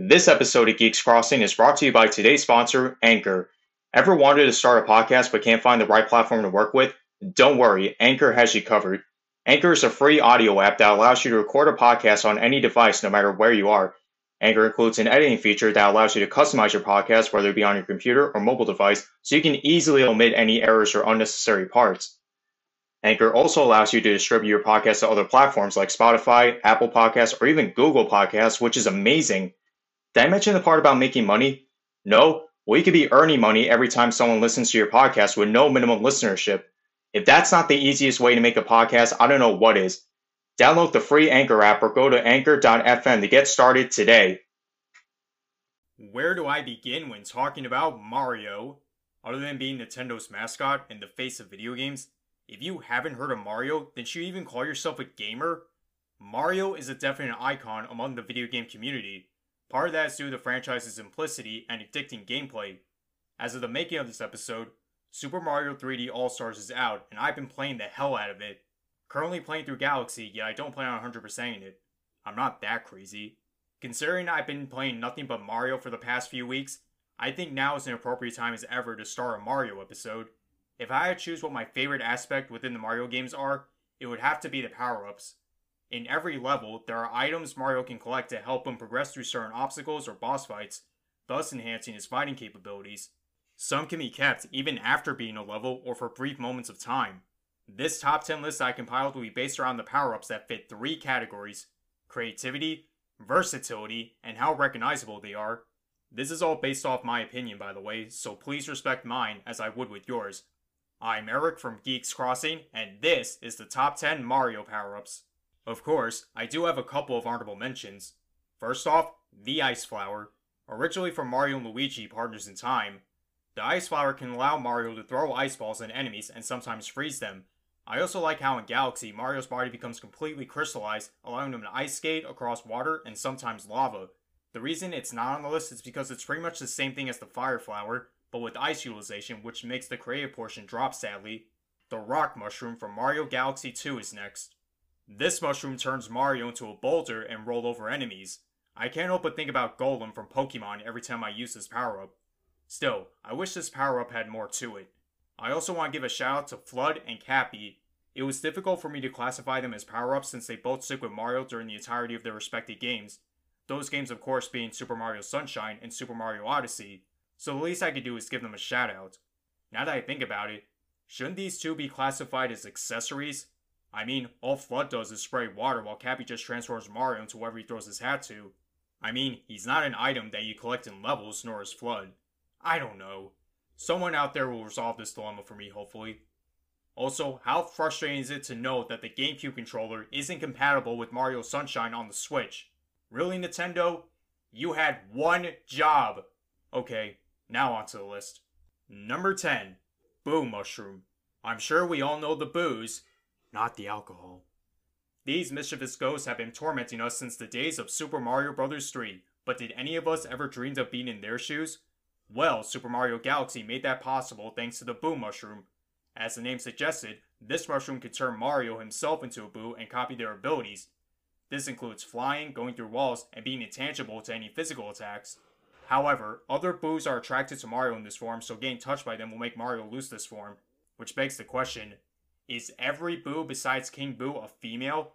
This episode of Geeks Crossing is brought to you by today's sponsor, Anchor. Ever wanted to start a podcast but can't find the right platform to work with? Don't worry, Anchor has you covered. Anchor is a free audio app that allows you to record a podcast on any device no matter where you are. Anchor includes an editing feature that allows you to customize your podcast, whether it be on your computer or mobile device, so you can easily omit any errors or unnecessary parts. Anchor also allows you to distribute your podcast to other platforms like Spotify, Apple Podcasts, or even Google Podcasts, which is amazing. Did I mention the part about making money? No? Well, you could be earning money every time someone listens to your podcast with no minimum listenership. If that's not the easiest way to make a podcast, I don't know what is. Download the free Anchor app or go to anchor.fm to get started today. Where do I begin when talking about Mario? Other than being Nintendo's mascot and the face of video games, if you haven't heard of Mario, then should you even call yourself a gamer? Mario is a definite icon among the video game community. Part of that is due to the franchise's simplicity and addicting gameplay. As of the making of this episode, Super Mario 3D All Stars is out, and I've been playing the hell out of it. Currently playing through Galaxy, yet I don't plan on 100%ing it. I'm not that crazy. Considering I've been playing nothing but Mario for the past few weeks, I think now is an appropriate time as ever to start a Mario episode. If I had to choose what my favorite aspect within the Mario games are, it would have to be the power-ups. In every level, there are items Mario can collect to help him progress through certain obstacles or boss fights, thus enhancing his fighting capabilities. Some can be kept even after being a level or for brief moments of time. This top 10 list I compiled will be based around the power-ups that fit three categories, creativity, versatility, and how recognizable they are. This is all based off my opinion by the way, so please respect mine as I would with yours. I'm Eric from Geeks Crossing, and this is the top 10 Mario power-ups. Of course, I do have a couple of honorable mentions. First off, the Ice Flower. Originally from Mario and Luigi Partners in Time, the Ice Flower can allow Mario to throw ice balls at enemies and sometimes freeze them. I also like how in Galaxy, Mario's body becomes completely crystallized, allowing him to ice skate across water and sometimes lava. The reason it's not on the list is because it's pretty much the same thing as the Fire Flower, but with ice utilization, which makes the creative portion drop sadly. The Rock Mushroom from Mario Galaxy 2 is next. This mushroom turns Mario into a boulder and roll over enemies. I can't help but think about Golem from Pokemon every time I use this power up. Still, I wish this power up had more to it. I also want to give a shout out to FLUDD and Cappy. It was difficult for me to classify them as power ups since they both stick with Mario during the entirety of their respective games. Those games, of course, being Super Mario Sunshine and Super Mario Odyssey so the least I could do is give them a shout out. Now that I think about it, shouldn't these two be classified as accessories? I mean, all FLUDD does is spray water while Cappy just transforms Mario into wherever he throws his hat to. I mean, he's not an item that you collect in levels, nor is FLUDD. I don't know. Someone out there will resolve this dilemma for me, hopefully. Also, how frustrating is it to know that the GameCube controller isn't compatible with Mario Sunshine on the Switch? Really, Nintendo? You had one job! Okay, now onto the list. Number 10. Boo Mushroom. I'm sure we all know the booze, not the alcohol. These mischievous ghosts have been tormenting us since the days of Super Mario Bros. 3, but did any of us ever dream of being in their shoes? Well, Super Mario Galaxy made that possible thanks to the Boo Mushroom. As the name suggested, this mushroom can turn Mario himself into a Boo and copy their abilities. This includes flying, going through walls, and being intangible to any physical attacks. However, other Boos are attracted to Mario in this form, so getting touched by them will make Mario lose this form. Which begs the question, is every Boo besides King Boo a female?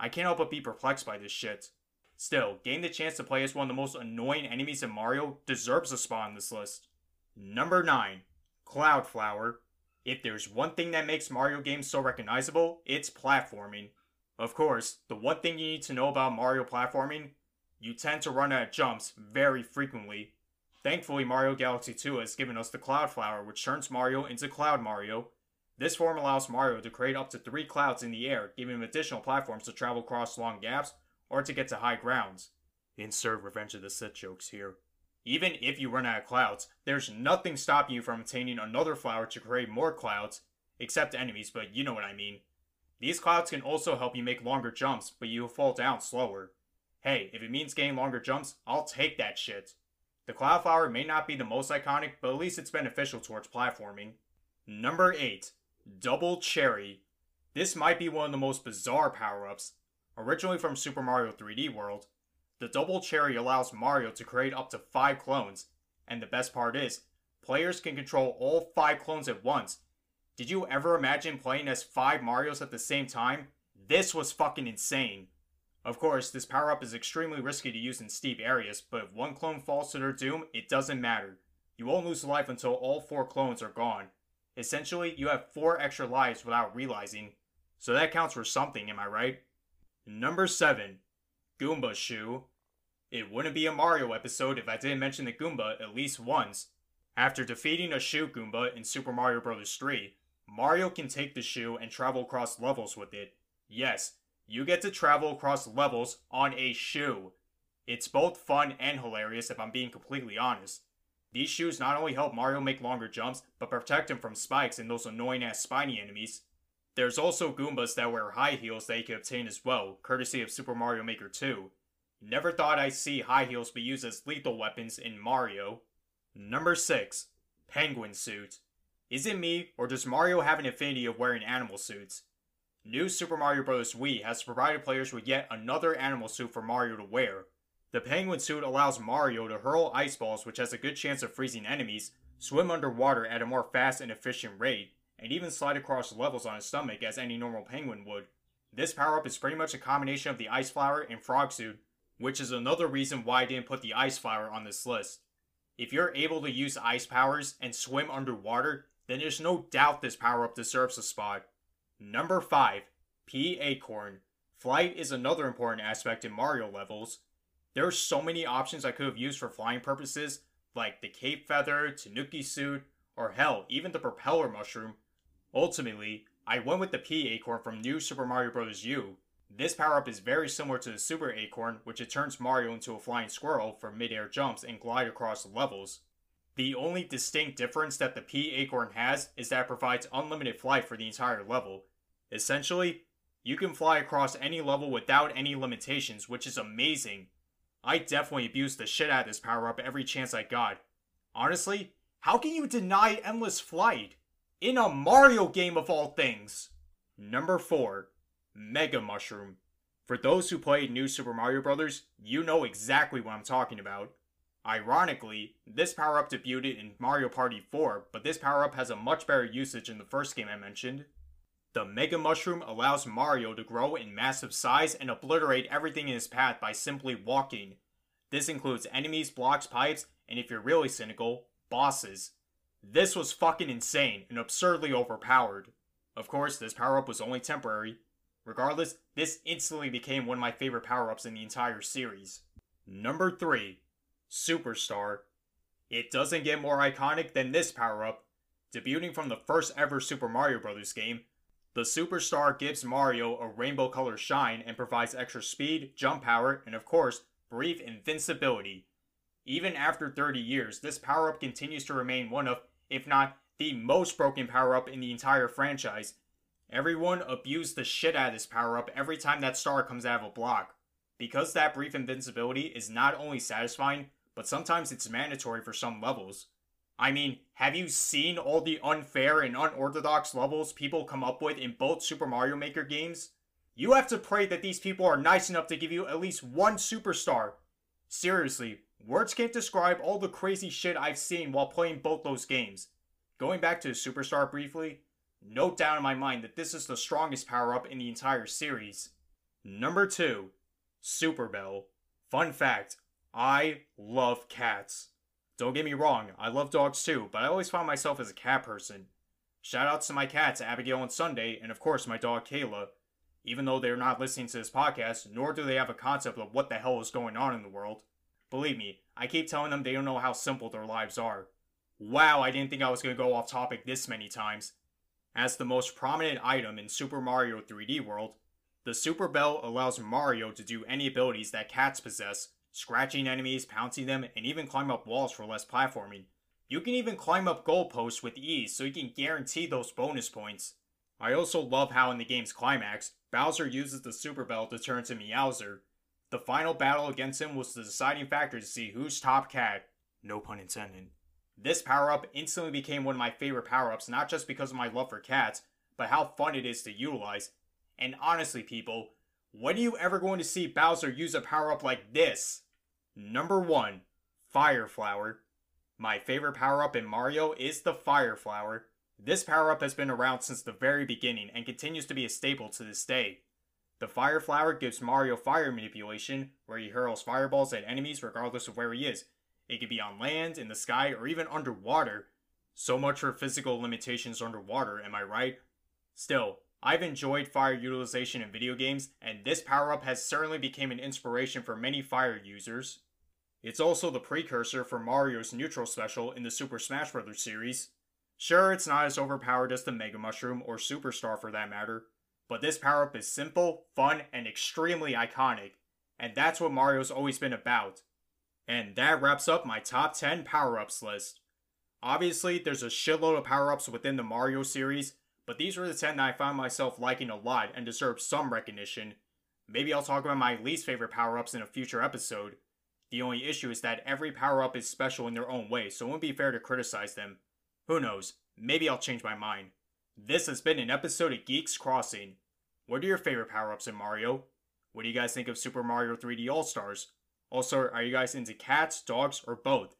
I can't help but be perplexed by this shit. Still, getting the chance to play as one of the most annoying enemies in Mario deserves a spot on this list. Number 9. Cloudflower. If there's one thing that makes Mario games so recognizable, it's platforming. Of course, the one thing you need to know about Mario platforming you tend to run out of jumps very frequently. Thankfully, Mario Galaxy 2 has given us the Cloud Flower, which turns Mario into Cloud Mario. This form allows Mario to create up to three clouds in the air, giving him additional platforms to travel across long gaps or to get to high grounds. Insert Revenge of the Sith jokes here. Even if you run out of clouds, there's nothing stopping you from obtaining another flower to create more clouds, except enemies, but you know what I mean. These clouds can also help you make longer jumps, but you'll fall down slower. Hey, if it means getting longer jumps, I'll take that shit. The Cloud Flower may not be the most iconic, but at least it's beneficial towards platforming. Number 8. Double Cherry. This might be one of the most bizarre power-ups. Originally from Super Mario 3D World, The double cherry allows Mario to create up to 5 clones, and the best part is, players can control all 5 clones at once. Did you ever imagine playing as 5 Marios at the same time? This was fucking insane. Of course, this power up is extremely risky to use in steep areas, but if one clone falls to their doom, it doesn't matter. You won't lose life until all 4 clones are gone. Essentially, you have 4 extra lives without realizing. So that counts for something, am I right? Number 7. Goomba Shoe. It wouldn't be a Mario episode if I didn't mention the Goomba at least once. After defeating a shoe Goomba in Super Mario Bros. 3, Mario can take the shoe and travel across levels with it. Yes, you get to travel across levels on a shoe. It's both fun and hilarious if I'm being completely honest. These shoes not only help Mario make longer jumps, but protect him from spikes and those annoying ass spiny enemies. There's also Goombas that wear high heels that you can obtain as well, courtesy of Super Mario Maker 2. Never thought I'd see high heels be used as lethal weapons in Mario. Number 6. Penguin Suit. Is it me, or does Mario have an affinity of wearing animal suits? New Super Mario Bros. Wii has provided players with yet another animal suit for Mario to wear. The penguin suit allows Mario to hurl ice balls, which has a good chance of freezing enemies, swim underwater at a more fast and efficient rate, and even slide across levels on his stomach as any normal penguin would. This power up is pretty much a combination of the ice flower and frog suit, which is another reason why I didn't put the ice flower on this list. If you're able to use ice powers and swim underwater, then there's no doubt this power up deserves a spot. Number 5. P Acorn. Flight is another important aspect in Mario levels. There are so many options I could have used for flying purposes, like the Cape Feather, Tanuki Suit, or hell, even the Propeller Mushroom. Ultimately, I went with the P Acorn from New Super Mario Bros. U, this power up is very similar to the Super Acorn, which it turns Mario into a flying squirrel for mid-air jumps and glide across levels. The only distinct difference that the P Acorn has is that it provides unlimited flight for the entire level. Essentially, you can fly across any level without any limitations, which is amazing. I definitely abused the shit out of this power up every chance I got. Honestly, how can you deny endless flight? In a Mario game of all things! Number 4. Mega Mushroom. For those who played New Super Mario Bros., you know exactly what I'm talking about. Ironically, this power up debuted in Mario Party 4, but this power up has a much better usage in the first game I mentioned. The Mega Mushroom allows Mario to grow in massive size and obliterate everything in his path by simply walking. This includes enemies, blocks, pipes, and if you're really cynical, bosses. This was fucking insane and absurdly overpowered. Of course, this power up was only temporary, Regardless, this instantly became one of my favorite power ups in the entire series. Number 3 Superstar. It doesn't get more iconic than this power up. Debuting from the first ever Super Mario Bros. game, the Superstar gives Mario a rainbow color shine and provides extra speed, jump power, and of course, brief invincibility. Even after 30 years, this power up continues to remain one of, if not the most broken power up in the entire franchise, Everyone abused the shit out of this power up every time that star comes out of a block. Because that brief invincibility is not only satisfying, but sometimes it's mandatory for some levels. I mean, have you seen all the unfair and unorthodox levels people come up with in both Super Mario Maker games? You have to pray that these people are nice enough to give you at least one superstar. Seriously, words can't describe all the crazy shit I've seen while playing both those games. Going back to Superstar briefly, no doubt in my mind that this is the strongest power up in the entire series. Number 2 Super Bell. Fun fact I love cats. Don't get me wrong, I love dogs too, but I always found myself as a cat person. Shoutouts to my cats, Abigail and Sunday, and of course my dog Kayla. Even though they're not listening to this podcast, nor do they have a concept of what the hell is going on in the world. Believe me, I keep telling them they don't know how simple their lives are. Wow, I didn't think I was going to go off topic this many times. As the most prominent item in Super Mario 3D World, the Super Bell allows Mario to do any abilities that cats possess, scratching enemies, pouncing them, and even climb up walls for less platforming. You can even climb up goalposts with ease so you can guarantee those bonus points. I also love how in the game's climax, Bowser uses the Super Bell to turn to Meowser. The final battle against him was the deciding factor to see who's top cat. No pun intended. This power up instantly became one of my favorite power ups, not just because of my love for cats, but how fun it is to utilize. And honestly, people, when are you ever going to see Bowser use a power up like this? Number 1 Fire Flower. My favorite power up in Mario is the Fire Flower. This power up has been around since the very beginning and continues to be a staple to this day. The Fire Flower gives Mario fire manipulation, where he hurls fireballs at enemies regardless of where he is. It can be on land, in the sky, or even underwater. So much for physical limitations underwater, am I right? Still, I've enjoyed fire utilization in video games, and this power up has certainly become an inspiration for many fire users. It's also the precursor for Mario's neutral special in the Super Smash Bros. series. Sure, it's not as overpowered as the Mega Mushroom or Superstar for that matter, but this power up is simple, fun, and extremely iconic, and that's what Mario's always been about. And that wraps up my top 10 power ups list. Obviously, there's a shitload of power ups within the Mario series, but these were the 10 that I found myself liking a lot and deserve some recognition. Maybe I'll talk about my least favorite power ups in a future episode. The only issue is that every power up is special in their own way, so it wouldn't be fair to criticize them. Who knows? Maybe I'll change my mind. This has been an episode of Geeks Crossing. What are your favorite power ups in Mario? What do you guys think of Super Mario 3D All Stars? Also, are you guys into cats, dogs, or both?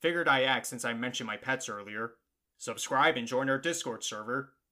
Figured I asked since I mentioned my pets earlier. Subscribe and join our Discord server.